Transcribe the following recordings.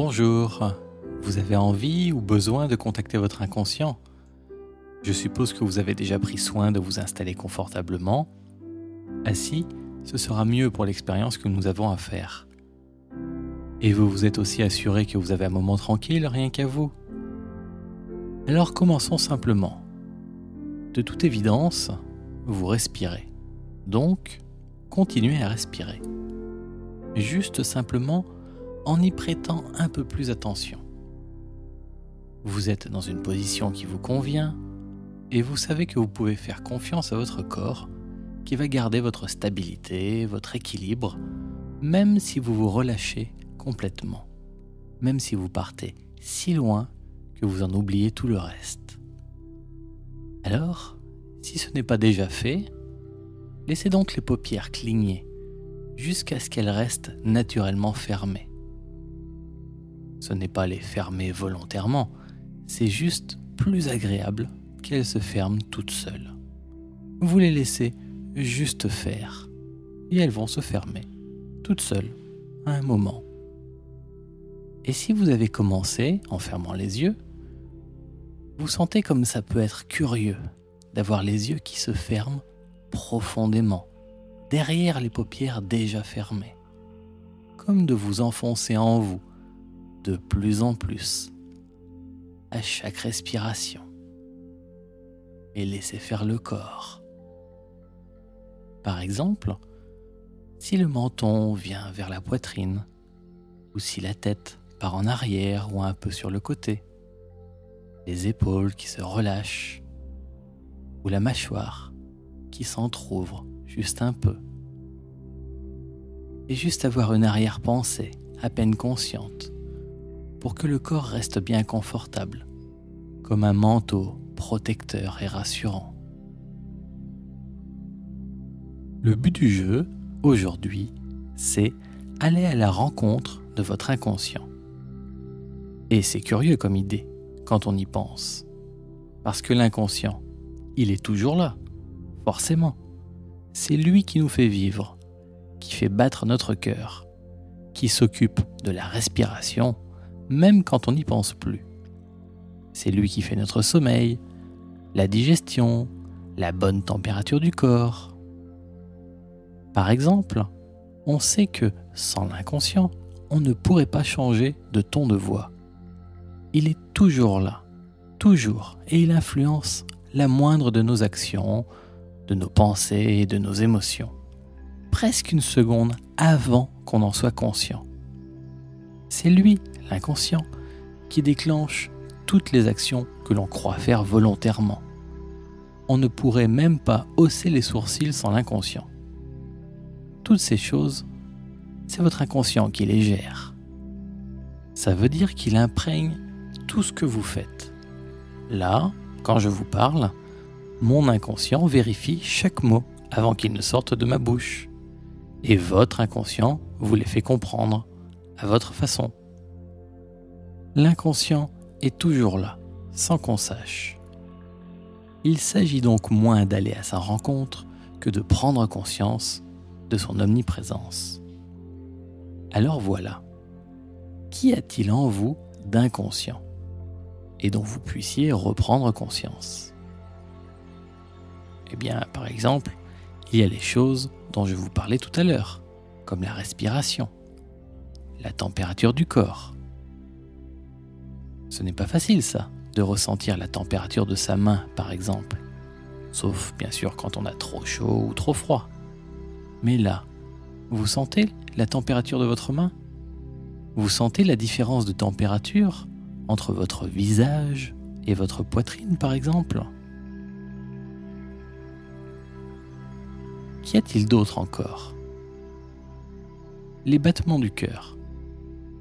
Bonjour, vous avez envie ou besoin de contacter votre inconscient? Je suppose que vous avez déjà pris soin de vous installer confortablement. Assis, ce sera mieux pour l'expérience que nous avons à faire. Et vous vous êtes aussi assuré que vous avez un moment tranquille rien qu'à vous. Alors commençons simplement. De toute évidence, vous respirez. Donc, continuez à respirer. Juste simplement en y prêtant un peu plus attention. Vous êtes dans une position qui vous convient et vous savez que vous pouvez faire confiance à votre corps qui va garder votre stabilité, votre équilibre, même si vous vous relâchez complètement, même si vous partez si loin que vous en oubliez tout le reste. Alors, si ce n'est pas déjà fait, laissez donc les paupières cligner jusqu'à ce qu'elles restent naturellement fermées. Ce n'est pas les fermer volontairement, c'est juste plus agréable qu'elles se ferment toutes seules. Vous les laissez juste faire et elles vont se fermer toutes seules à un moment. Et si vous avez commencé en fermant les yeux, vous sentez comme ça peut être curieux d'avoir les yeux qui se ferment profondément, derrière les paupières déjà fermées, comme de vous enfoncer en vous de plus en plus à chaque respiration et laisser faire le corps. Par exemple, si le menton vient vers la poitrine ou si la tête part en arrière ou un peu sur le côté, les épaules qui se relâchent ou la mâchoire qui s'entr'ouvre juste un peu. Et juste avoir une arrière-pensée à peine consciente pour que le corps reste bien confortable, comme un manteau protecteur et rassurant. Le but du jeu, aujourd'hui, c'est aller à la rencontre de votre inconscient. Et c'est curieux comme idée quand on y pense. Parce que l'inconscient, il est toujours là, forcément. C'est lui qui nous fait vivre, qui fait battre notre cœur, qui s'occupe de la respiration même quand on n'y pense plus. C'est lui qui fait notre sommeil, la digestion, la bonne température du corps. Par exemple, on sait que sans l'inconscient, on ne pourrait pas changer de ton de voix. Il est toujours là, toujours, et il influence la moindre de nos actions, de nos pensées et de nos émotions, presque une seconde avant qu'on en soit conscient. C'est lui l'inconscient, qui déclenche toutes les actions que l'on croit faire volontairement. On ne pourrait même pas hausser les sourcils sans l'inconscient. Toutes ces choses, c'est votre inconscient qui les gère. Ça veut dire qu'il imprègne tout ce que vous faites. Là, quand je vous parle, mon inconscient vérifie chaque mot avant qu'il ne sorte de ma bouche. Et votre inconscient vous les fait comprendre à votre façon l'inconscient est toujours là, sans qu'on sache. Il s'agit donc moins d'aller à sa rencontre que de prendre conscience de son omniprésence. Alors voilà, qu'y a-t-il en vous d'inconscient et dont vous puissiez reprendre conscience? Eh bien, par exemple, il y a les choses dont je vous parlais tout à l'heure, comme la respiration, la température du corps, ce n'est pas facile ça, de ressentir la température de sa main par exemple. Sauf bien sûr quand on a trop chaud ou trop froid. Mais là, vous sentez la température de votre main? Vous sentez la différence de température entre votre visage et votre poitrine par exemple? Qu'y a-t-il d'autre encore? Les battements du cœur.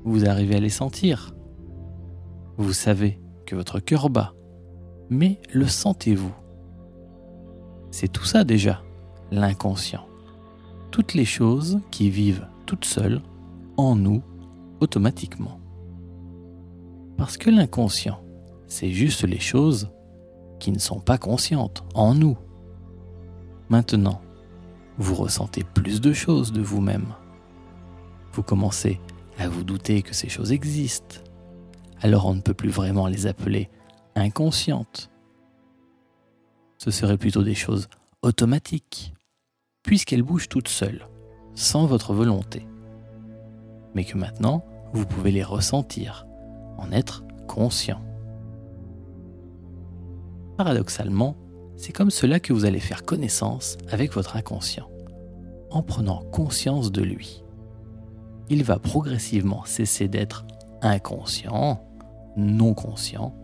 Vous arrivez à les sentir vous savez que votre cœur bat, mais le sentez-vous? C'est tout ça déjà, l'inconscient. Toutes les choses qui vivent toutes seules en nous automatiquement. Parce que l'inconscient, c'est juste les choses qui ne sont pas conscientes en nous. Maintenant, vous ressentez plus de choses de vous-même. Vous commencez à vous douter que ces choses existent, alors on ne peut plus vraiment les appeler inconscientes. Ce seraient plutôt des choses automatiques, puisqu'elles bougent toutes seules, sans votre volonté. Mais que maintenant, vous pouvez les ressentir, en être conscient. Paradoxalement, c'est comme cela que vous allez faire connaissance avec votre inconscient, en prenant conscience de lui. Il va progressivement cesser d'être inconscient, non conscient.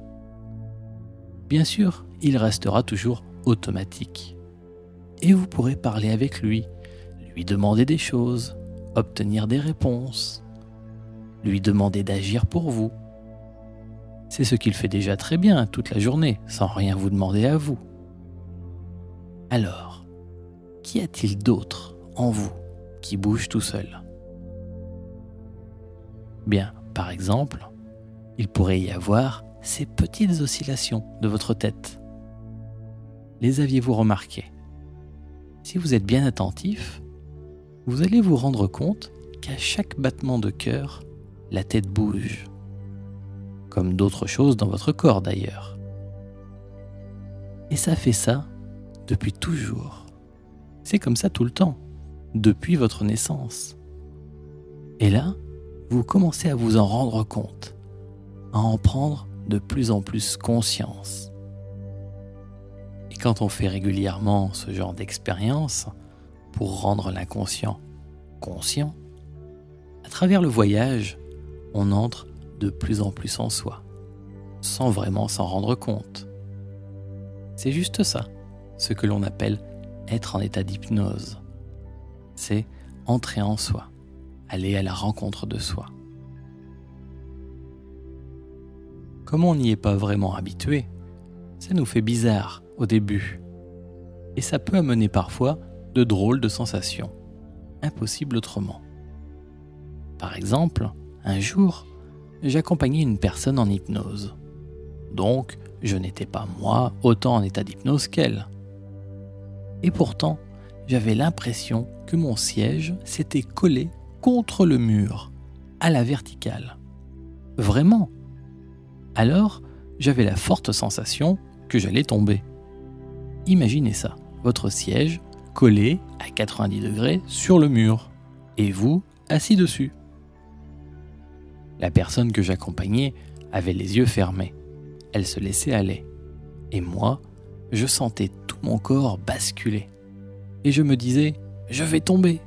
Bien sûr, il restera toujours automatique. Et vous pourrez parler avec lui, lui demander des choses, obtenir des réponses, lui demander d'agir pour vous. C'est ce qu'il fait déjà très bien toute la journée, sans rien vous demander à vous. Alors, qu'y a-t-il d'autre en vous qui bouge tout seul? Bien, par exemple, il pourrait y avoir ces petites oscillations de votre tête. Les aviez-vous remarquées? Si vous êtes bien attentif, vous allez vous rendre compte qu'à chaque battement de cœur, la tête bouge. Comme d'autres choses dans votre corps d'ailleurs. Et ça fait ça depuis toujours. C'est comme ça tout le temps, depuis votre naissance. Et là, vous commencez à vous en rendre compte, à en prendre de plus en plus conscience. Et quand on fait régulièrement ce genre d'expérience pour rendre l'inconscient conscient, à travers le voyage, on entre de plus en plus en soi, sans vraiment s'en rendre compte. C'est juste ça, ce que l'on appelle être en état d'hypnose. C'est entrer en soi, aller à la rencontre de soi. Comme on n'y est pas vraiment habitué, ça nous fait bizarre au début. Et ça peut amener parfois de drôles de sensations, impossible autrement. Par exemple, un jour, j'accompagnais une personne en hypnose. Donc, je n'étais pas moi autant en état d'hypnose qu'elle. Et pourtant, j'avais l'impression que mon siège s'était collé contre le mur, à la verticale. Vraiment. Alors, j'avais la forte sensation que j'allais tomber. Imaginez ça, votre siège collé à 90 degrés sur le mur, et vous assis dessus. La personne que j'accompagnais avait les yeux fermés. Elle se laissait aller. Et moi, je sentais tout mon corps basculer. Et je me disais, je vais tomber.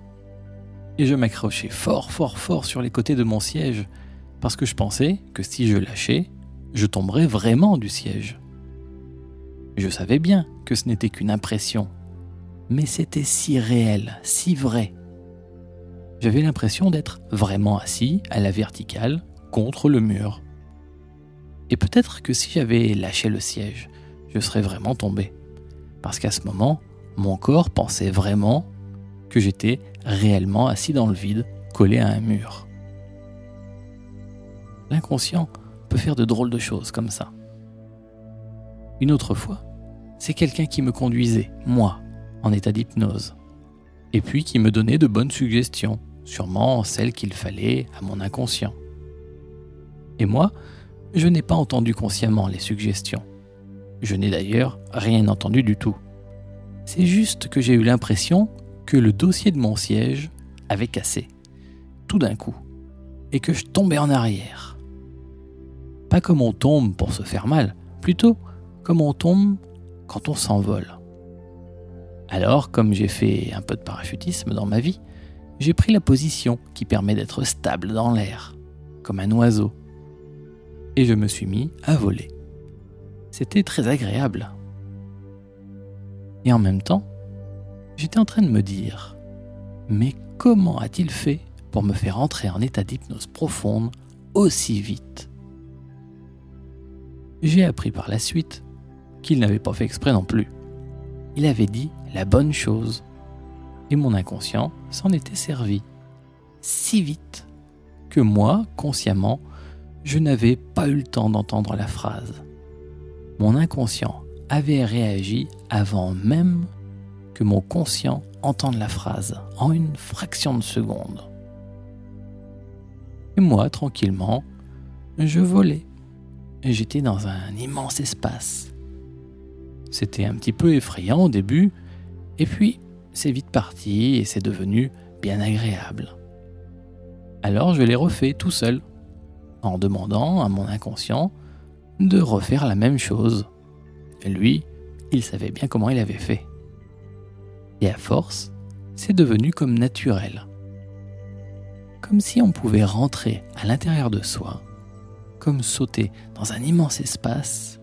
Et je m'accrochais fort, fort, fort sur les côtés de mon siège, parce que je pensais que si je lâchais, je tomberais vraiment du siège. Je savais bien que ce n'était qu'une impression, mais c'était si réel, si vrai. J'avais l'impression d'être vraiment assis à la verticale contre le mur. Et peut-être que si j'avais lâché le siège, je serais vraiment tombé. Parce qu'à ce moment, mon corps pensait vraiment que j'étais réellement assis dans le vide, collé à un mur. L'inconscient peut faire de drôles de choses comme ça. Une autre fois, c'est quelqu'un qui me conduisait, moi, en état d'hypnose, et puis qui me donnait de bonnes suggestions, sûrement celles qu'il fallait à mon inconscient. Et moi, je n'ai pas entendu consciemment les suggestions. Je n'ai d'ailleurs rien entendu du tout. C'est juste que j'ai eu l'impression que le dossier de mon siège avait cassé, tout d'un coup, et que je tombais en arrière. Pas comme on tombe pour se faire mal, plutôt comme on tombe quand on s'envole. Alors, comme j'ai fait un peu de parachutisme dans ma vie, j'ai pris la position qui permet d'être stable dans l'air, comme un oiseau, et je me suis mis à voler. C'était très agréable. Et en même temps, j'étais en train de me dire, mais comment a-t-il fait pour me faire entrer en état d'hypnose profonde aussi vite? J'ai appris par la suite qu'il n'avait pas fait exprès non plus. Il avait dit la bonne chose. Et mon inconscient s'en était servi. Si vite que moi, consciemment, je n'avais pas eu le temps d'entendre la phrase. Mon inconscient avait réagi avant même que mon conscient entende la phrase, en une fraction de seconde. Et moi, tranquillement, je volais. J'étais dans un immense espace. C'était un petit peu effrayant au début, et puis c'est vite parti et c'est devenu bien agréable. Alors je l'ai refait tout seul, en demandant à mon inconscient de refaire la même chose. Lui, il savait bien comment il avait fait. Et à force, c'est devenu comme naturel. Comme si on pouvait rentrer à l'intérieur de soi, sauter dans un immense espace,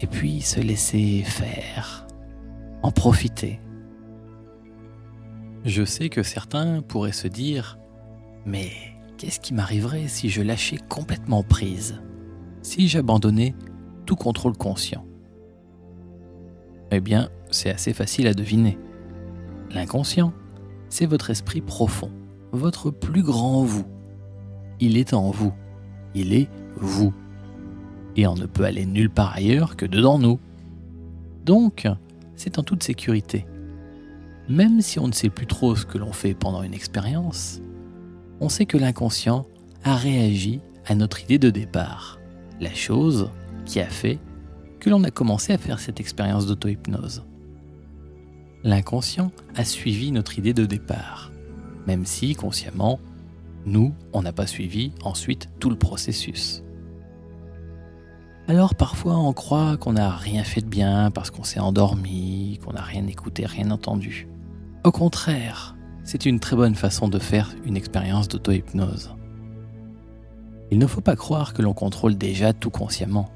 et puis se laisser faire, en profiter. Je sais que certains pourraient se dire, mais qu'est-ce qui m'arriverait si je lâchais complètement prise, si j'abandonnais tout contrôle conscient? Eh bien, c'est assez facile à deviner. L'inconscient, c'est votre esprit profond, votre plus grand vous. Il est en vous, il est vous. Et on ne peut aller nulle part ailleurs que dedans nous. Donc, c'est en toute sécurité. Même si on ne sait plus trop ce que l'on fait pendant une expérience, on sait que l'inconscient a réagi à notre idée de départ, la chose qui a fait que l'on a commencé à faire cette expérience d'auto-hypnose. L'inconscient a suivi notre idée de départ, même si consciemment, nous, on n'a pas suivi ensuite tout le processus. Alors parfois on croit qu'on n'a rien fait de bien parce qu'on s'est endormi, qu'on n'a rien écouté, rien entendu. Au contraire, c'est une très bonne façon de faire une expérience d'auto-hypnose. Il ne faut pas croire que l'on contrôle déjà tout consciemment.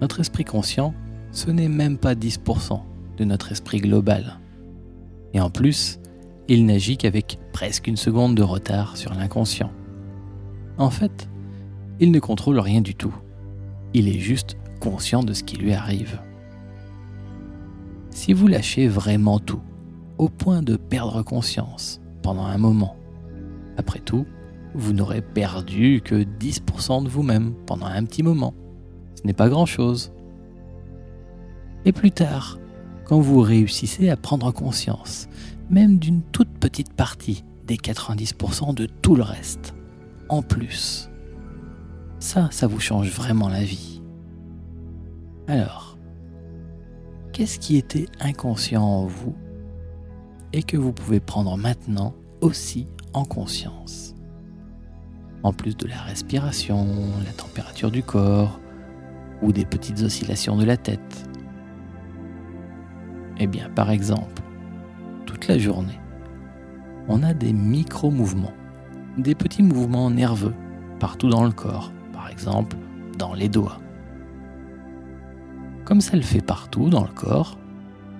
Notre esprit conscient, ce n'est même pas 10% de notre esprit global. Et en plus, il n'agit qu'avec presque une seconde de retard sur l'inconscient. En fait, il ne contrôle rien du tout. Il est juste conscient de ce qui lui arrive. Si vous lâchez vraiment tout, au point de perdre conscience pendant un moment. Après tout, vous n'aurez perdu que 10% de vous-même pendant un petit moment. Ce n'est pas grand-chose. Et plus tard, quand vous réussissez à prendre conscience, même d'une toute petite partie des 90% de tout le reste, en plus, ça, ça vous change vraiment la vie. Alors, qu'est-ce qui était inconscient en vous et que vous pouvez prendre maintenant aussi en conscience? En plus de la respiration, la température du corps ou des petites oscillations de la tête. Eh bien, par exemple, toute la journée, on a des micro-mouvements, des petits mouvements nerveux partout dans le corps, par exemple dans les doigts. Comme ça le fait partout dans le corps,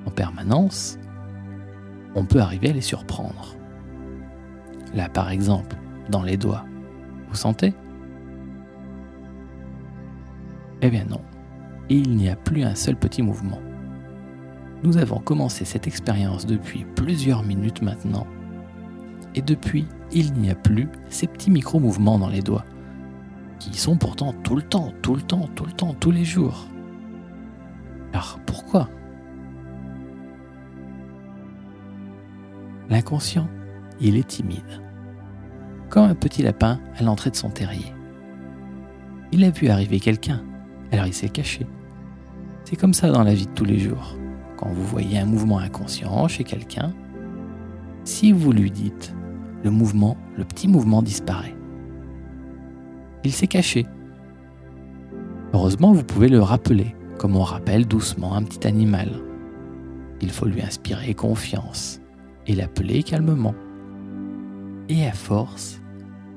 en permanence, on peut arriver à les surprendre. Là, par exemple, dans les doigts, vous sentez? Eh bien non, il n'y a plus un seul petit mouvement. Nous avons commencé cette expérience depuis plusieurs minutes maintenant, et depuis, il n'y a plus ces petits micro-mouvements dans les doigts, qui sont pourtant tout le temps, tout le temps, tout le temps, tous les jours. Alors pourquoi? L'inconscient, il est timide. Comme un petit lapin à l'entrée de son terrier. Il a vu arriver quelqu'un, alors il s'est caché. C'est comme ça dans la vie de tous les jours. Quand vous voyez un mouvement inconscient chez quelqu'un, si vous lui dites, le mouvement, le petit mouvement disparaît. Il s'est caché. Heureusement, vous pouvez le rappeler, comme on rappelle doucement un petit animal. Il faut lui inspirer confiance et l'appeler calmement. Et à force,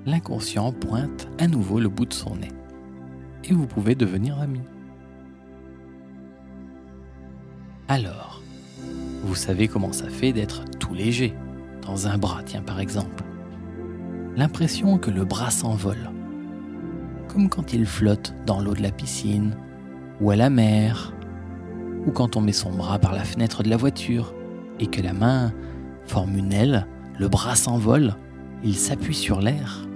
l'inconscient pointe à nouveau le bout de son nez. Et vous pouvez devenir ami. Alors, vous savez comment ça fait d'être tout léger, dans un bras, tiens par exemple. L'impression que le bras s'envole, comme quand il flotte dans l'eau de la piscine, ou à la mer, ou quand on met son bras par la fenêtre de la voiture et que la main forme une aile, le bras s'envole, il s'appuie sur l'air.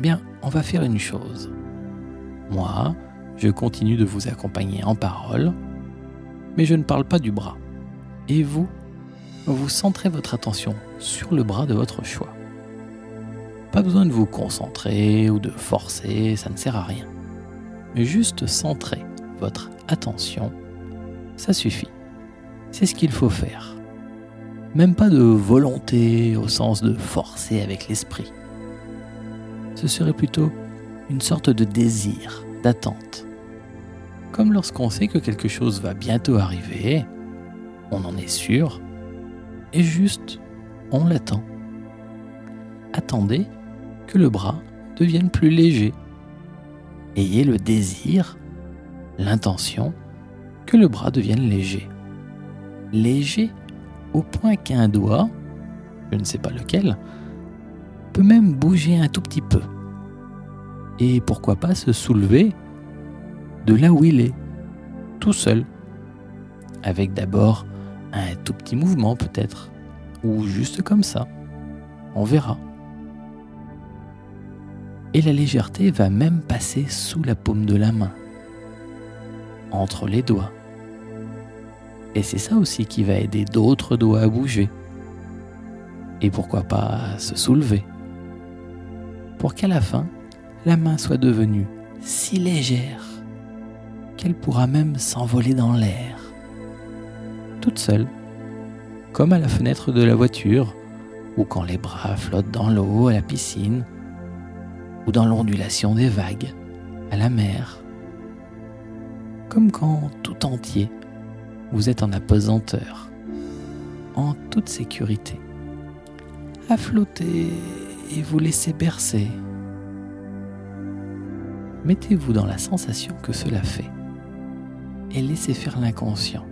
Bien, on va faire une chose. Moi, je continue de vous accompagner en parole, mais je ne parle pas du bras. Et vous, vous centrez votre attention sur le bras de votre choix. Pas besoin de vous concentrer ou de forcer, ça ne sert à rien. Juste centrer votre attention, ça suffit. C'est ce qu'il faut faire. Même pas de volonté au sens de forcer avec l'esprit. Ce serait plutôt une sorte de désir, d'attente. Comme lorsqu'on sait que quelque chose va bientôt arriver, on en est sûr, et juste, on l'attend. Attendez que le bras devienne plus léger. Ayez le désir, l'intention que le bras devienne léger. Léger au point qu'un doigt, je ne sais pas lequel, peut même bouger un tout petit peu. Et pourquoi pas se soulever de là où il est, tout seul, avec d'abord un tout petit mouvement peut-être, ou juste comme ça. On verra. Et la légèreté va même passer sous la paume de la main, entre les doigts. Et c'est ça aussi qui va aider d'autres doigts à bouger. Et pourquoi pas se soulever. Pour qu'à la fin, la main soit devenue si légère qu'elle pourra même s'envoler dans l'air. Toute seule, comme à la fenêtre de la voiture, ou quand les bras flottent dans l'eau à la piscine, ou dans l'ondulation des vagues à la mer, comme quand tout entier vous êtes en apesanteur, en toute sécurité, à flotter et vous laisser bercer. Mettez-vous dans la sensation que cela fait et laissez faire l'inconscient.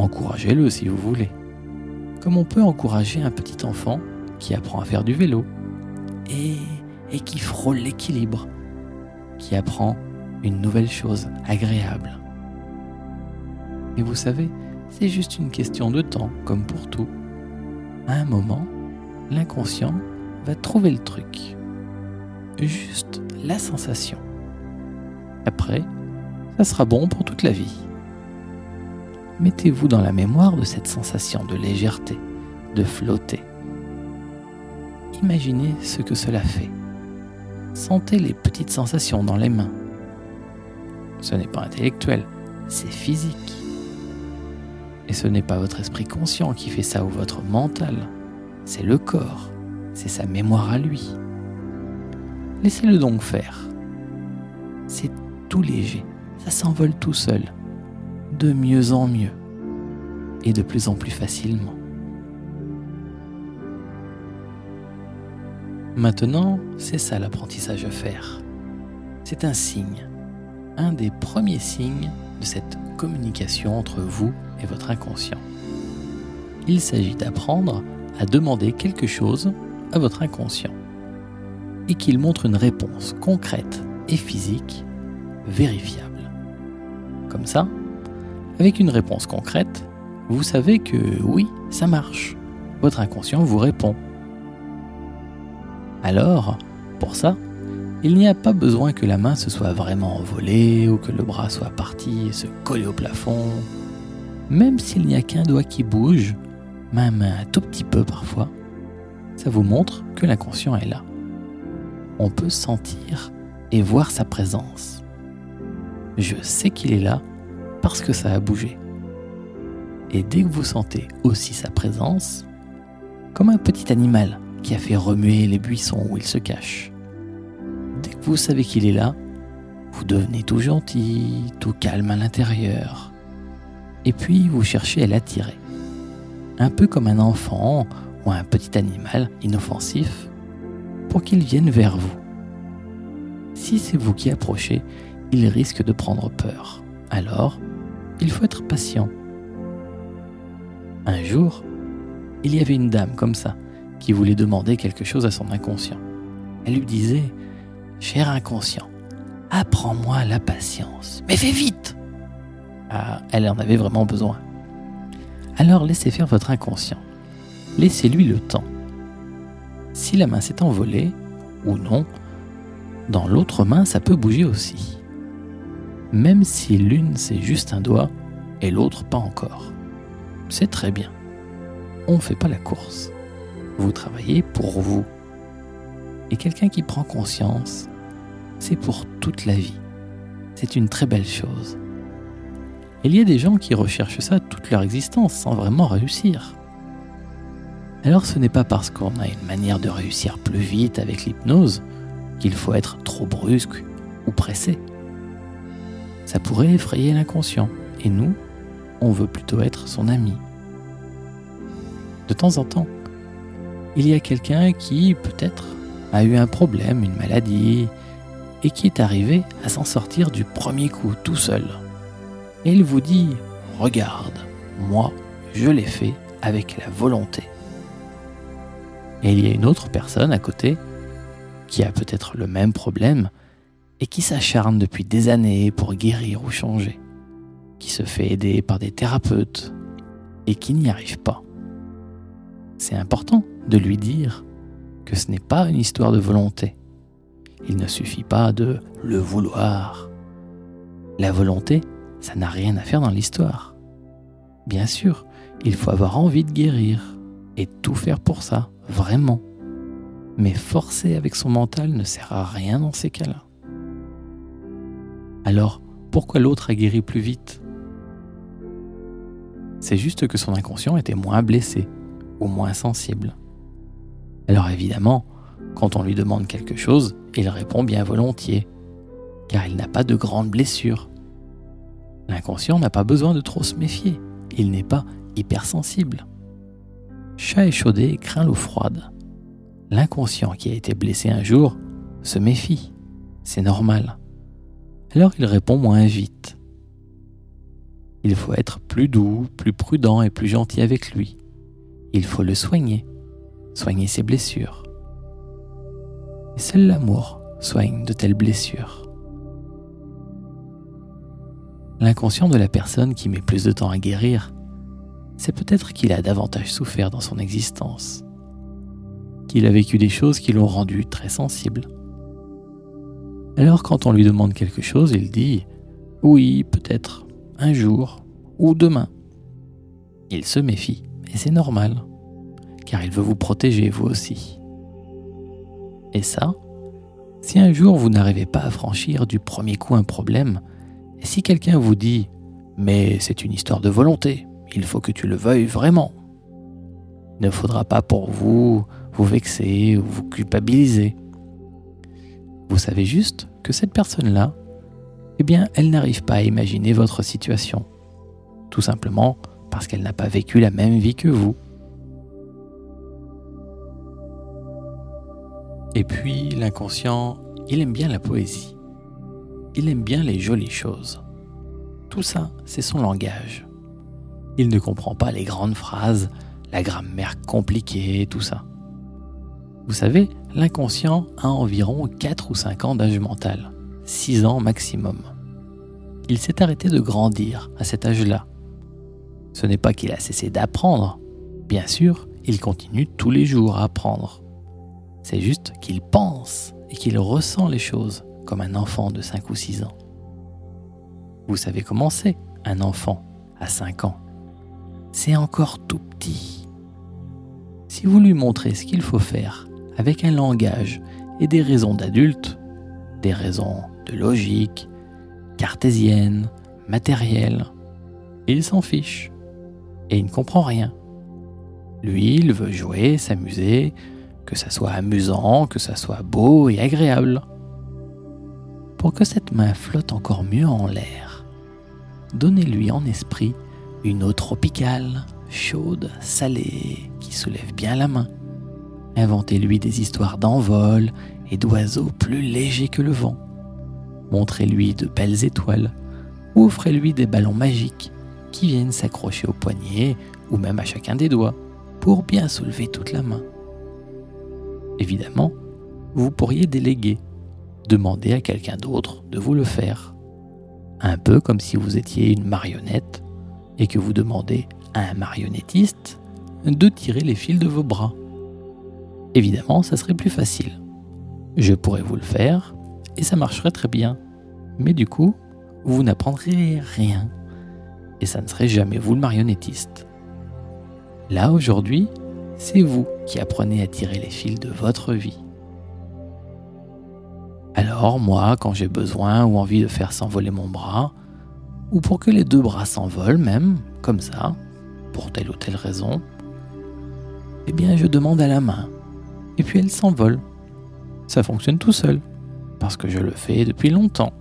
encouragez-le si vous voulez. Comme on peut encourager un petit enfant qui apprend à faire du vélo et, qui frôle l'équilibre, qui apprend une nouvelle chose agréable. Mais vous savez, c'est juste une question de temps, comme pour tout. À un moment, l'inconscient va trouver le truc. Juste la sensation. Après, ça sera bon pour toute la vie mettez-vous dans la mémoire de cette sensation de légèreté, de flotter. Imaginez ce que cela fait. Sentez les petites sensations dans les mains. Ce n'est pas intellectuel, c'est physique. Et ce n'est pas votre esprit conscient qui fait ça ou votre mental, c'est le corps, c'est sa mémoire à lui. Laissez-le donc faire. C'est tout léger, ça s'envole tout seul de mieux en mieux et de plus en plus facilement. Maintenant, c'est ça l'apprentissage à faire. C'est un signe, un des premiers signes de cette communication entre vous et votre inconscient. Il s'agit d'apprendre à demander quelque chose à votre inconscient et qu'il montre une réponse concrète et physique vérifiable. Comme ça, avec une réponse concrète, vous savez que oui, ça marche. Votre inconscient vous répond. Alors, pour ça, il n'y a pas besoin que la main se soit vraiment envolée ou que le bras soit parti et se coller au plafond. Même s'il n'y a qu'un doigt qui bouge, même un tout petit peu parfois, ça vous montre que l'inconscient est là. On peut sentir et voir sa présence. Je sais qu'il est là parce que ça a bougé. Et dès que vous sentez aussi sa présence, comme un petit animal qui a fait remuer les buissons où il se cache, dès que vous savez qu'il est là, vous devenez tout gentil, tout calme à l'intérieur. Et puis vous cherchez à l'attirer. Un peu comme un enfant ou un petit animal inoffensif pour qu'il vienne vers vous. Si c'est vous qui approchez, il risque de prendre peur. Alors, il faut être patient. Un jour, il y avait une dame comme ça, qui voulait demander quelque chose à son inconscient. Elle lui disait Cher inconscient, apprends-moi la patience, mais fais vite Ah, elle en avait vraiment besoin. Alors laissez faire votre inconscient. Laissez-lui le temps. Si la main s'est envolée, ou non, dans l'autre main, ça peut bouger aussi même si l'une c'est juste un doigt et l'autre pas encore. C'est très bien. On ne fait pas la course. Vous travaillez pour vous. Et quelqu'un qui prend conscience, c'est pour toute la vie. C'est une très belle chose. Il y a des gens qui recherchent ça toute leur existence sans vraiment réussir. Alors ce n'est pas parce qu'on a une manière de réussir plus vite avec l'hypnose qu'il faut être trop brusque ou pressé. Ça pourrait effrayer l'inconscient, et nous, on veut plutôt être son ami. De temps en temps, il y a quelqu'un qui, peut-être, a eu un problème, une maladie, et qui est arrivé à s'en sortir du premier coup tout seul. Et il vous dit, regarde, moi, je l'ai fait avec la volonté. Et il y a une autre personne à côté qui a peut-être le même problème et qui s'acharne depuis des années pour guérir ou changer, qui se fait aider par des thérapeutes et qui n'y arrive pas. C'est important de lui dire que ce n'est pas une histoire de volonté. Il ne suffit pas de le vouloir. La volonté, ça n'a rien à faire dans l'histoire. Bien sûr, il faut avoir envie de guérir et tout faire pour ça, vraiment. Mais forcer avec son mental ne sert à rien dans ces cas-là. Alors, pourquoi l'autre a guéri plus vite? C'est juste que son inconscient était moins blessé ou moins sensible. Alors évidemment, quand on lui demande quelque chose, il répond bien volontiers, car il n'a pas de grandes blessures. L'inconscient n'a pas besoin de trop se méfier, il n'est pas hypersensible. Chat échaudé craint l'eau froide. L'inconscient qui a été blessé un jour se méfie, c'est normal alors il répond moins vite. Il faut être plus doux, plus prudent et plus gentil avec lui. Il faut le soigner, soigner ses blessures. Et seul l'amour soigne de telles blessures. L'inconscient de la personne qui met plus de temps à guérir, c'est peut-être qu'il a davantage souffert dans son existence, qu'il a vécu des choses qui l'ont rendu très sensible alors quand on lui demande quelque chose, il dit ⁇ Oui, peut-être, un jour, ou demain ⁇ Il se méfie, et c'est normal, car il veut vous protéger vous aussi. Et ça, si un jour vous n'arrivez pas à franchir du premier coup un problème, si quelqu'un vous dit ⁇ Mais c'est une histoire de volonté, il faut que tu le veuilles vraiment ⁇ ne faudra pas pour vous vous vexer ou vous culpabiliser. Vous savez juste que cette personne-là, eh bien, elle n'arrive pas à imaginer votre situation. Tout simplement parce qu'elle n'a pas vécu la même vie que vous. Et puis, l'inconscient, il aime bien la poésie. Il aime bien les jolies choses. Tout ça, c'est son langage. Il ne comprend pas les grandes phrases, la grammaire compliquée, tout ça. Vous savez, l'inconscient a environ 4 ou 5 ans d'âge mental, 6 ans maximum. Il s'est arrêté de grandir à cet âge-là. Ce n'est pas qu'il a cessé d'apprendre. Bien sûr, il continue tous les jours à apprendre. C'est juste qu'il pense et qu'il ressent les choses comme un enfant de 5 ou 6 ans. Vous savez comment c'est, un enfant à 5 ans C'est encore tout petit. Si vous lui montrez ce qu'il faut faire avec un langage et des raisons d'adultes, des raisons de logique, cartésiennes, matérielles. Il s'en fiche et il ne comprend rien. Lui, il veut jouer, s'amuser, que ça soit amusant, que ça soit beau et agréable. Pour que cette main flotte encore mieux en l'air, donnez-lui en esprit une eau tropicale, chaude, salée, qui soulève bien la main. Inventez-lui des histoires d'envol et d'oiseaux plus légers que le vent. Montrez-lui de belles étoiles ou offrez-lui des ballons magiques qui viennent s'accrocher au poignet ou même à chacun des doigts pour bien soulever toute la main. Évidemment, vous pourriez déléguer, demander à quelqu'un d'autre de vous le faire. Un peu comme si vous étiez une marionnette et que vous demandez à un marionnettiste de tirer les fils de vos bras évidemment, ça serait plus facile. Je pourrais vous le faire et ça marcherait très bien. Mais du coup, vous n'apprendrez rien et ça ne serait jamais vous le marionnettiste. Là, aujourd'hui, c'est vous qui apprenez à tirer les fils de votre vie. Alors moi, quand j'ai besoin ou envie de faire s'envoler mon bras, ou pour que les deux bras s'envolent même, comme ça, pour telle ou telle raison, eh bien je demande à la main, et puis elle s'envole. Ça fonctionne tout seul, parce que je le fais depuis longtemps.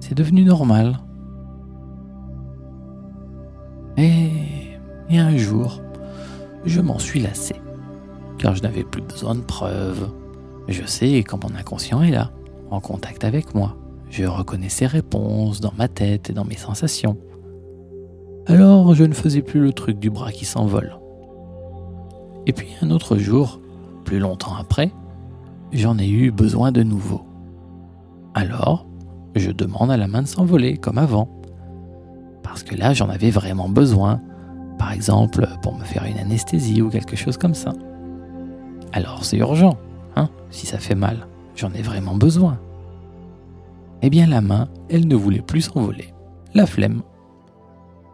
C'est devenu normal. Et, et un jour, je m'en suis lassé, car je n'avais plus besoin de preuves. Je sais quand mon inconscient est là, en contact avec moi. Je reconnais ses réponses dans ma tête et dans mes sensations. Alors je ne faisais plus le truc du bras qui s'envole. Et puis un autre jour, longtemps après, j'en ai eu besoin de nouveau. Alors, je demande à la main de s'envoler comme avant. Parce que là, j'en avais vraiment besoin. Par exemple, pour me faire une anesthésie ou quelque chose comme ça. Alors c'est urgent, hein, si ça fait mal. J'en ai vraiment besoin. Eh bien la main, elle ne voulait plus s'envoler. La flemme.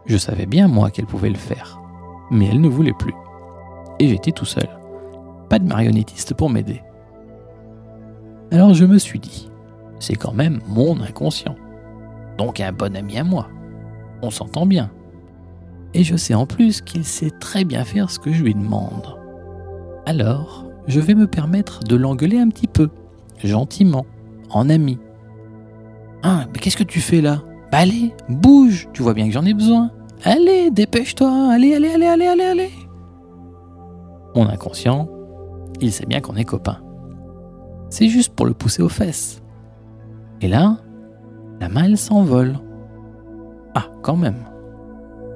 Je savais bien moi qu'elle pouvait le faire, mais elle ne voulait plus. Et j'étais tout seul. Pas de marionnettiste pour m'aider. Alors je me suis dit, c'est quand même mon inconscient. Donc un bon ami à moi. On s'entend bien. Et je sais en plus qu'il sait très bien faire ce que je lui demande. Alors, je vais me permettre de l'engueuler un petit peu, gentiment, en ami, Hein, mais qu'est-ce que tu fais là Bah allez, bouge, tu vois bien que j'en ai besoin. Allez, dépêche-toi, allez, allez, allez, allez, allez, allez. Mon inconscient, il sait bien qu'on est copains. C'est juste pour le pousser aux fesses. Et là, la main, elle s'envole. Ah, quand même.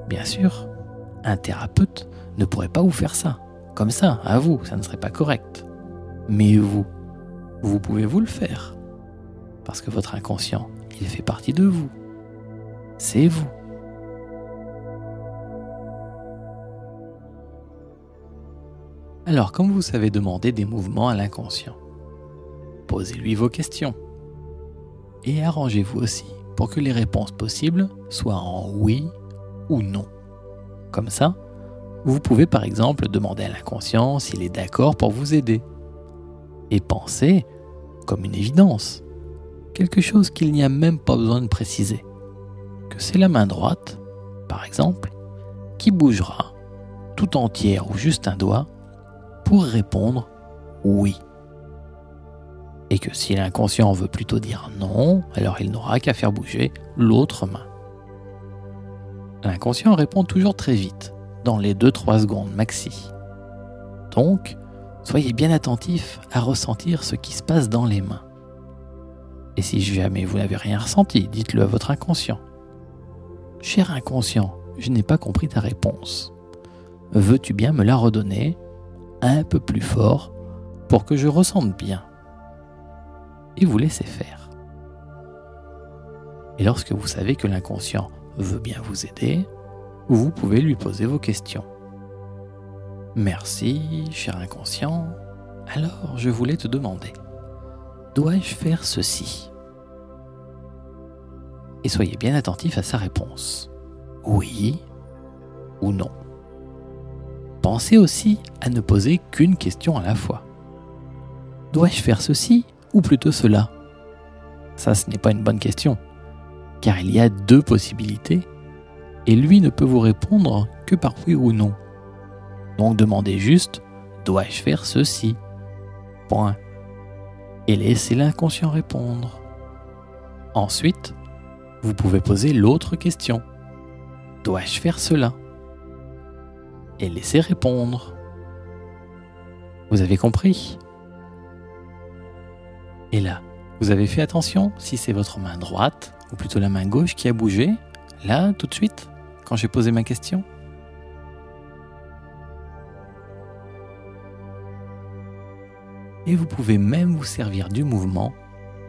Bien sûr, un thérapeute ne pourrait pas vous faire ça. Comme ça, à vous, ça ne serait pas correct. Mais vous, vous pouvez vous le faire. Parce que votre inconscient, il fait partie de vous. C'est vous. Alors, comme vous savez demander des mouvements à l'inconscient, posez-lui vos questions. Et arrangez-vous aussi pour que les réponses possibles soient en oui ou non. Comme ça, vous pouvez par exemple demander à l'inconscient s'il est d'accord pour vous aider. Et pensez comme une évidence quelque chose qu'il n'y a même pas besoin de préciser. Que c'est la main droite, par exemple, qui bougera, tout entière ou juste un doigt, répondre oui. Et que si l'inconscient veut plutôt dire non, alors il n'aura qu'à faire bouger l'autre main. L'inconscient répond toujours très vite, dans les 2-3 secondes maxi. Donc, soyez bien attentif à ressentir ce qui se passe dans les mains. Et si jamais vous n'avez rien ressenti, dites-le à votre inconscient. Cher inconscient, je n'ai pas compris ta réponse. Veux-tu bien me la redonner? Un peu plus fort pour que je ressente bien Et vous laissez faire. Et lorsque vous savez que l'inconscient veut bien vous aider, vous pouvez lui poser vos questions. Merci, cher inconscient. Alors, je voulais te demander, Dois-je faire ceci? Et soyez bien attentif à sa réponse. Oui ou non. Pensez aussi à ne poser qu'une question à la fois. Dois-je faire ceci ou plutôt cela? Ça, ce n'est pas une bonne question, car il y a deux possibilités, et lui ne peut vous répondre que par oui ou non. Donc demandez juste, dois-je faire ceci? Point et laissez l'inconscient répondre. Ensuite, vous pouvez poser l'autre question. Dois-je faire cela? Et laissez répondre. Vous avez compris? Et là, vous avez fait attention si c'est votre main droite, ou plutôt la main gauche qui a bougé, là, tout de suite, quand j'ai posé ma question et vous pouvez même vous servir du mouvement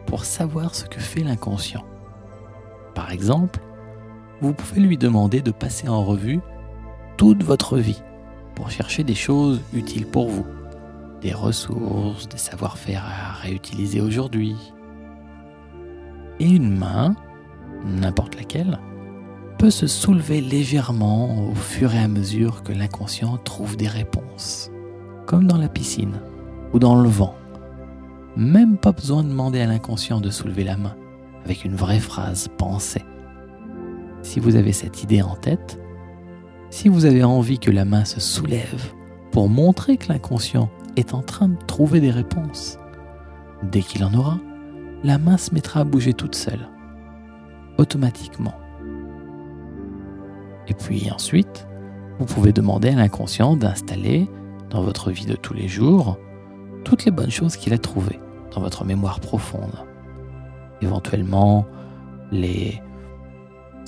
pour savoir ce que fait l'inconscient. Par exemple, vous pouvez lui demander de passer en revue toute votre vie pour chercher des choses utiles pour vous, des ressources, des savoir-faire à réutiliser aujourd'hui. Et une main, n'importe laquelle, peut se soulever légèrement au fur et à mesure que l'inconscient trouve des réponses, comme dans la piscine ou dans le vent. Même pas besoin de demander à l'inconscient de soulever la main avec une vraie phrase pensée. Si vous avez cette idée en tête, si vous avez envie que la main se soulève pour montrer que l'inconscient est en train de trouver des réponses, dès qu'il en aura, la main se mettra à bouger toute seule, automatiquement. Et puis ensuite, vous pouvez demander à l'inconscient d'installer dans votre vie de tous les jours toutes les bonnes choses qu'il a trouvées dans votre mémoire profonde. Éventuellement, les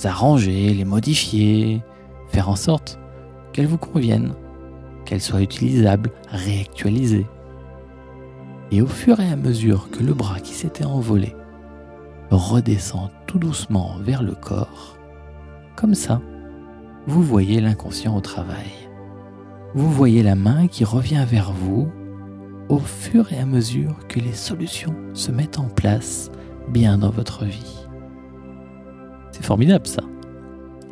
arranger, les modifier, faire en sorte qu'elles vous conviennent, qu'elles soient utilisables, réactualisées. Et au fur et à mesure que le bras qui s'était envolé redescend tout doucement vers le corps, comme ça, vous voyez l'inconscient au travail. Vous voyez la main qui revient vers vous au fur et à mesure que les solutions se mettent en place bien dans votre vie. C'est formidable ça.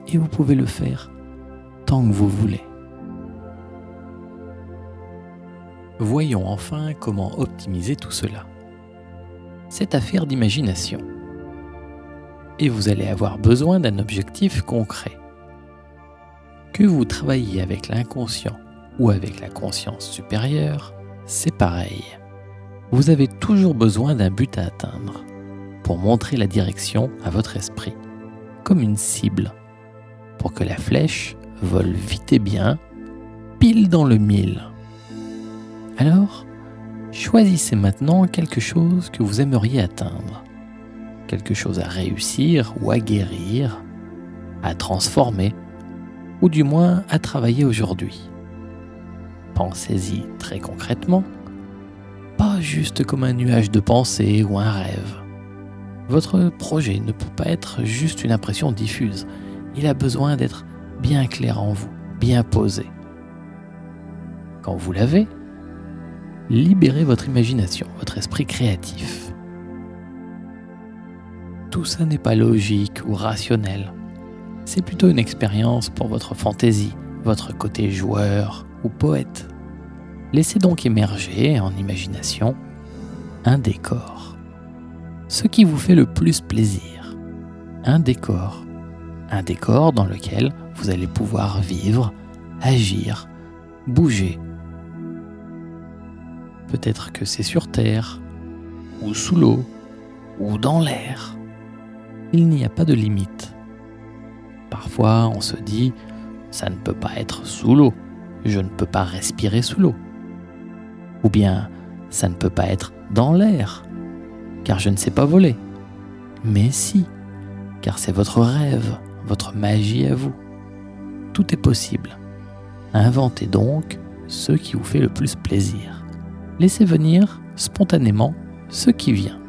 Et vous pouvez le faire tant que vous voulez. Voyons enfin comment optimiser tout cela. C'est affaire d'imagination. Et vous allez avoir besoin d'un objectif concret. Que vous travailliez avec l'inconscient ou avec la conscience supérieure, c'est pareil. Vous avez toujours besoin d'un but à atteindre pour montrer la direction à votre esprit, comme une cible, pour que la flèche vole vite et bien, pile dans le mille. Alors, choisissez maintenant quelque chose que vous aimeriez atteindre, quelque chose à réussir ou à guérir, à transformer, ou du moins à travailler aujourd'hui. Pensez-y très concrètement, pas juste comme un nuage de pensée ou un rêve. Votre projet ne peut pas être juste une impression diffuse, il a besoin d'être bien clair en vous, bien posé. Quand vous l'avez, libérez votre imagination, votre esprit créatif. Tout ça n'est pas logique ou rationnel. C'est plutôt une expérience pour votre fantaisie, votre côté joueur ou poète. Laissez donc émerger en imagination un décor. Ce qui vous fait le plus plaisir. Un décor. Un décor dans lequel vous allez pouvoir vivre, agir, bouger, Peut-être que c'est sur Terre, ou sous l'eau, ou dans l'air. Il n'y a pas de limite. Parfois, on se dit, ça ne peut pas être sous l'eau, je ne peux pas respirer sous l'eau. Ou bien, ça ne peut pas être dans l'air, car je ne sais pas voler. Mais si, car c'est votre rêve, votre magie à vous. Tout est possible. Inventez donc ce qui vous fait le plus plaisir laissez venir spontanément ce qui vient.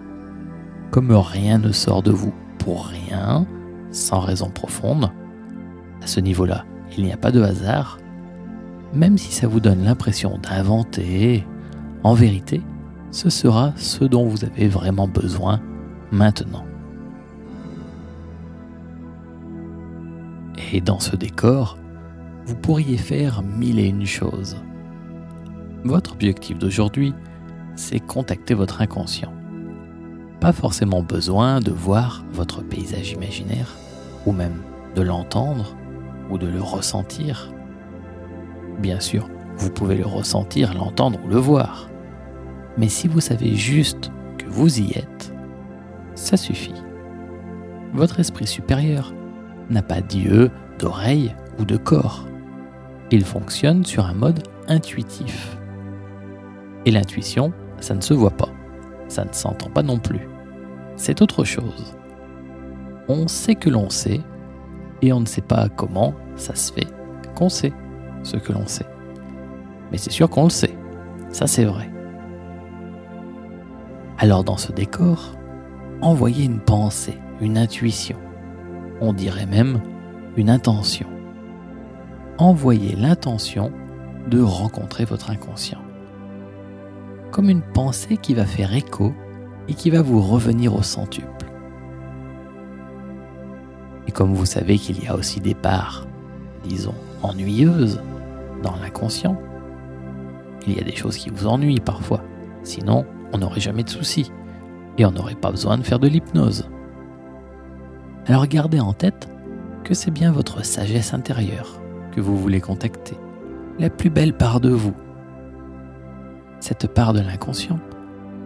Comme rien ne sort de vous pour rien, sans raison profonde, à ce niveau-là, il n'y a pas de hasard, même si ça vous donne l'impression d'inventer, en vérité, ce sera ce dont vous avez vraiment besoin maintenant. Et dans ce décor, vous pourriez faire mille et une choses. Votre objectif d'aujourd'hui, c'est contacter votre inconscient. Pas forcément besoin de voir votre paysage imaginaire, ou même de l'entendre, ou de le ressentir. Bien sûr, vous pouvez le ressentir, l'entendre ou le voir. Mais si vous savez juste que vous y êtes, ça suffit. Votre esprit supérieur n'a pas d'yeux, d'oreilles ou de corps. Il fonctionne sur un mode intuitif. Et l'intuition, ça ne se voit pas, ça ne s'entend pas non plus. C'est autre chose. On sait que l'on sait, et on ne sait pas comment ça se fait qu'on sait ce que l'on sait. Mais c'est sûr qu'on le sait, ça c'est vrai. Alors dans ce décor, envoyez une pensée, une intuition, on dirait même une intention. Envoyez l'intention de rencontrer votre inconscient comme une pensée qui va faire écho et qui va vous revenir au centuple. Et comme vous savez qu'il y a aussi des parts, disons, ennuyeuses dans l'inconscient, il y a des choses qui vous ennuient parfois. Sinon, on n'aurait jamais de soucis. Et on n'aurait pas besoin de faire de l'hypnose. Alors gardez en tête que c'est bien votre sagesse intérieure que vous voulez contacter, la plus belle part de vous. Cette part de l'inconscient,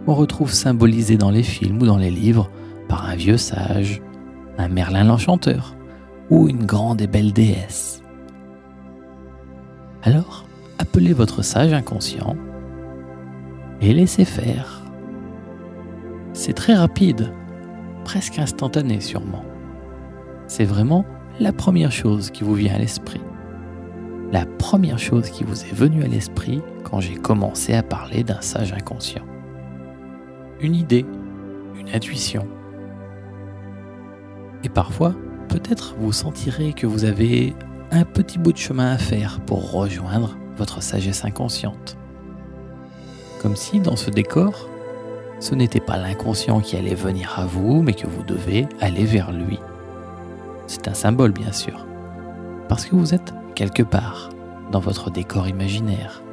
on retrouve symbolisée dans les films ou dans les livres par un vieux sage, un Merlin l'enchanteur ou une grande et belle déesse. Alors, appelez votre sage inconscient et laissez faire. C'est très rapide, presque instantané sûrement. C'est vraiment la première chose qui vous vient à l'esprit. La première chose qui vous est venue à l'esprit quand j'ai commencé à parler d'un sage inconscient. Une idée, une intuition. Et parfois, peut-être vous sentirez que vous avez un petit bout de chemin à faire pour rejoindre votre sagesse inconsciente. Comme si dans ce décor, ce n'était pas l'inconscient qui allait venir à vous, mais que vous devez aller vers lui. C'est un symbole, bien sûr, parce que vous êtes quelque part dans votre décor imaginaire.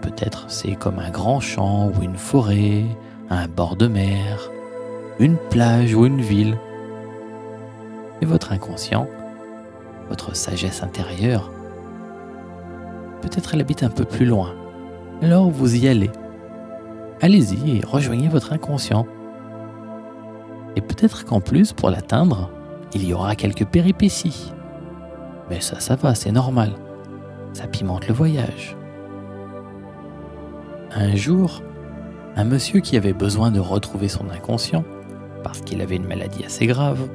Peut-être c'est comme un grand champ ou une forêt, un bord de mer, une plage ou une ville. Et votre inconscient, votre sagesse intérieure, peut-être elle habite un peu plus loin. Alors vous y allez. Allez-y et rejoignez votre inconscient. Et peut-être qu'en plus, pour l'atteindre, il y aura quelques péripéties. Mais ça, ça va, c'est normal. Ça pimente le voyage. Un jour, un monsieur qui avait besoin de retrouver son inconscient, parce qu'il avait une maladie assez grave,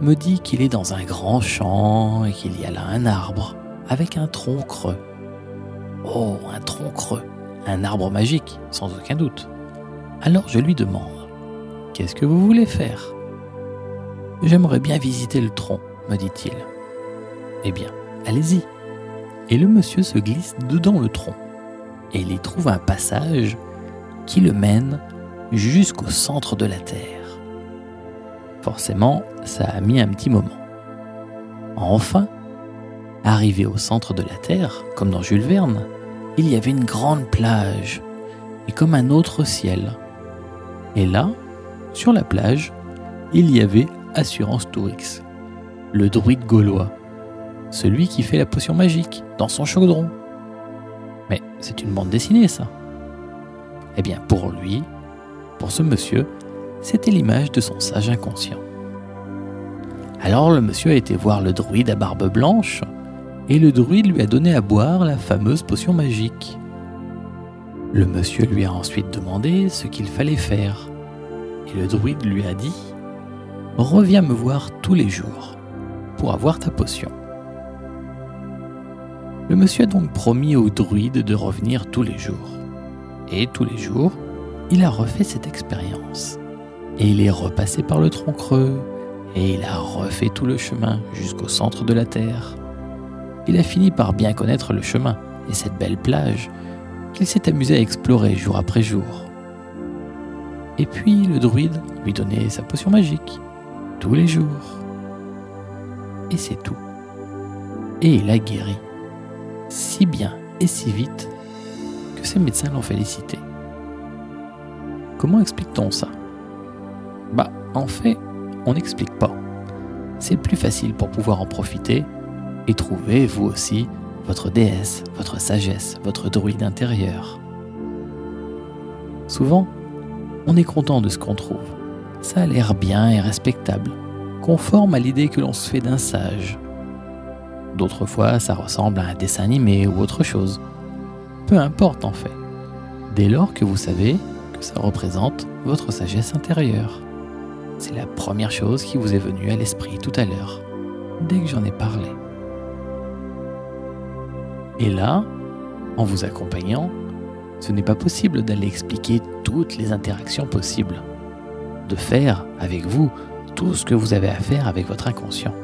me dit qu'il est dans un grand champ et qu'il y a là un arbre avec un tronc creux. Oh, un tronc creux, un arbre magique, sans aucun doute. Alors je lui demande, qu'est-ce que vous voulez faire? J'aimerais bien visiter le tronc, me dit-il. Eh bien, allez-y. Et le monsieur se glisse dedans le tronc. Et il y trouve un passage qui le mène jusqu'au centre de la Terre. Forcément, ça a mis un petit moment. Enfin, arrivé au centre de la Terre, comme dans Jules Verne, il y avait une grande plage, et comme un autre ciel. Et là, sur la plage, il y avait Assurance Tourix, le druide gaulois, celui qui fait la potion magique dans son chaudron. Mais c'est une bande dessinée, ça. Eh bien, pour lui, pour ce monsieur, c'était l'image de son sage inconscient. Alors le monsieur a été voir le druide à barbe blanche, et le druide lui a donné à boire la fameuse potion magique. Le monsieur lui a ensuite demandé ce qu'il fallait faire, et le druide lui a dit reviens me voir tous les jours pour avoir ta potion. Le monsieur a donc promis au druide de revenir tous les jours. Et tous les jours, il a refait cette expérience. Et il est repassé par le tronc creux, et il a refait tout le chemin jusqu'au centre de la Terre. Il a fini par bien connaître le chemin et cette belle plage qu'il s'est amusé à explorer jour après jour. Et puis le druide lui donnait sa potion magique tous les jours. Et c'est tout. Et il a guéri, si bien et si vite que ses médecins l'ont félicité. Comment explique-t-on ça? Bah, en fait, on n'explique pas. C'est plus facile pour pouvoir en profiter et trouver, vous aussi, votre déesse, votre sagesse, votre druide intérieur. Souvent, on est content de ce qu'on trouve ça a l'air bien et respectable, conforme à l'idée que l'on se fait d'un sage. D'autres fois, ça ressemble à un dessin animé ou autre chose. Peu importe en fait, dès lors que vous savez que ça représente votre sagesse intérieure. C'est la première chose qui vous est venue à l'esprit tout à l'heure, dès que j'en ai parlé. Et là, en vous accompagnant, ce n'est pas possible d'aller expliquer toutes les interactions possibles de faire avec vous tout ce que vous avez à faire avec votre inconscient.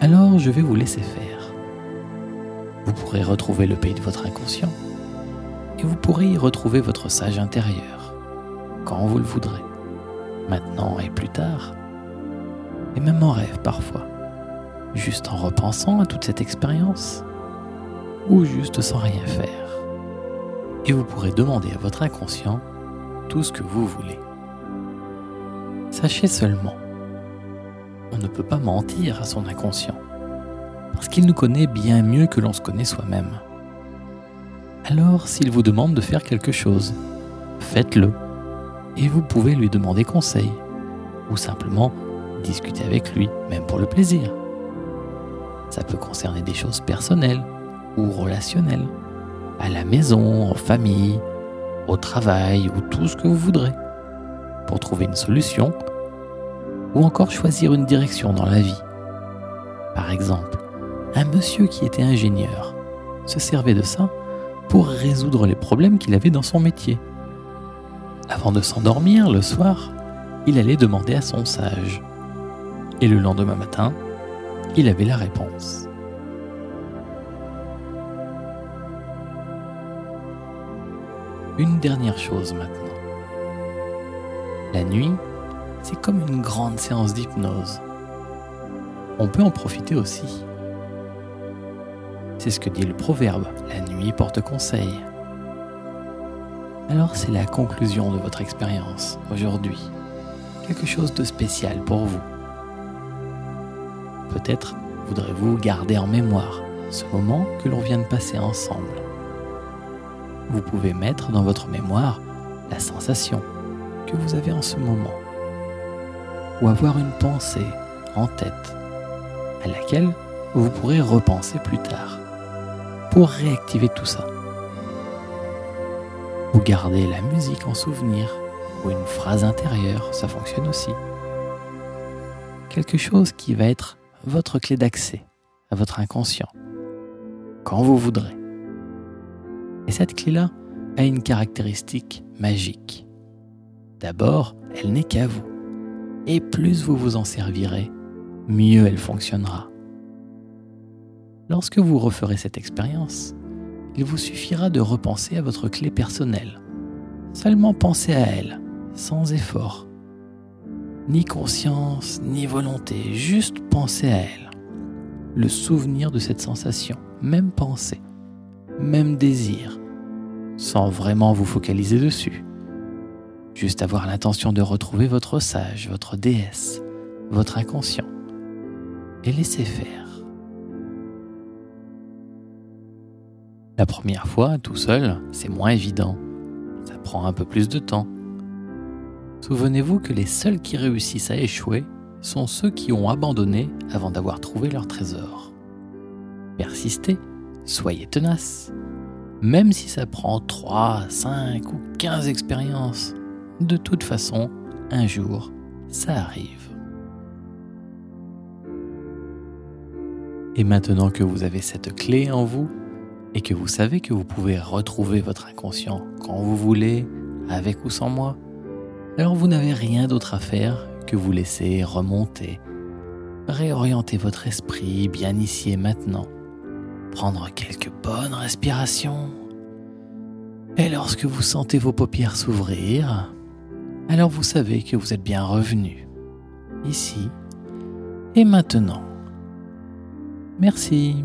Alors je vais vous laisser faire. Vous pourrez retrouver le pays de votre inconscient et vous pourrez y retrouver votre sage intérieur quand vous le voudrez, maintenant et plus tard. et même en rêve parfois, juste en repensant à toute cette expérience, ou juste sans rien faire. Et vous pourrez demander à votre inconscient tout ce que vous voulez. Sachez seulement, on ne peut pas mentir à son inconscient, parce qu'il nous connaît bien mieux que l'on se connaît soi-même. Alors s'il vous demande de faire quelque chose, faites-le, et vous pouvez lui demander conseil, ou simplement discuter avec lui, même pour le plaisir. Ça peut concerner des choses personnelles ou relationnelles, à la maison, en famille, au travail ou tout ce que vous voudrez, pour trouver une solution ou encore choisir une direction dans la vie. Par exemple, un monsieur qui était ingénieur se servait de ça pour résoudre les problèmes qu'il avait dans son métier. Avant de s'endormir le soir, il allait demander à son sage. Et le lendemain matin, il avait la réponse. Une dernière chose maintenant. La nuit, c'est comme une grande séance d'hypnose. On peut en profiter aussi. C'est ce que dit le proverbe, la nuit porte conseil. Alors c'est la conclusion de votre expérience aujourd'hui. Quelque chose de spécial pour vous. Peut-être voudrez-vous garder en mémoire ce moment que l'on vient de passer ensemble. Vous pouvez mettre dans votre mémoire la sensation que vous avez en ce moment. Ou avoir une pensée en tête à laquelle vous pourrez repenser plus tard pour réactiver tout ça. Vous gardez la musique en souvenir ou une phrase intérieure, ça fonctionne aussi. Quelque chose qui va être votre clé d'accès à votre inconscient, quand vous voudrez. Et cette clé-là a une caractéristique magique. D'abord, elle n'est qu'à vous. Et plus vous vous en servirez, mieux elle fonctionnera. Lorsque vous referez cette expérience, il vous suffira de repenser à votre clé personnelle. Seulement pensez à elle, sans effort. Ni conscience, ni volonté, juste pensez à elle. Le souvenir de cette sensation, même pensée, même désir, sans vraiment vous focaliser dessus. Juste avoir l'intention de retrouver votre sage, votre déesse, votre inconscient, et laisser faire. La première fois, tout seul, c'est moins évident. Ça prend un peu plus de temps. Souvenez-vous que les seuls qui réussissent à échouer sont ceux qui ont abandonné avant d'avoir trouvé leur trésor. Persistez, soyez tenaces. Même si ça prend 3, 5 ou 15 expériences, de toute façon, un jour, ça arrive. Et maintenant que vous avez cette clé en vous, et que vous savez que vous pouvez retrouver votre inconscient quand vous voulez, avec ou sans moi, alors vous n'avez rien d'autre à faire que vous laisser remonter, réorienter votre esprit bien ici et maintenant, prendre quelques bonnes respirations. Et lorsque vous sentez vos paupières s'ouvrir, alors vous savez que vous êtes bien revenu, ici et maintenant. Merci.